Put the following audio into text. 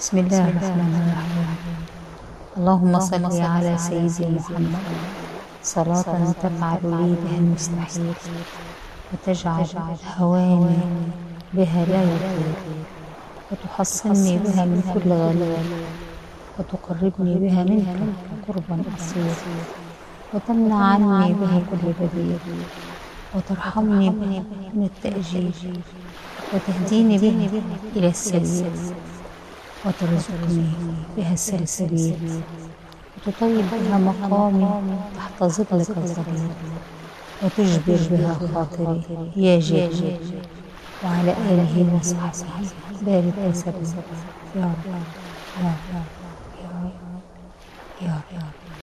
بسم الله الرحمن الرحيم. اللهم صل على سيدي محمد. صلاة تفعل لي بها المستحيل وتجعل هواني بها لا يطير. وتحصني بها من كل غليل وتقربني بها منك قربا أصيل وتمنع عني بها كل بديل. وترحمني بها من التأجيل وتهديني بها إلى السبيل وترزقني بها السلسبيل. وتطيب بها مقامي تحت ظلك الظليل وتجبر بها خاطري يا جليل وعلى آله وصحبه بارك وسلم يا رب. يا رب. يا رب. يا رب.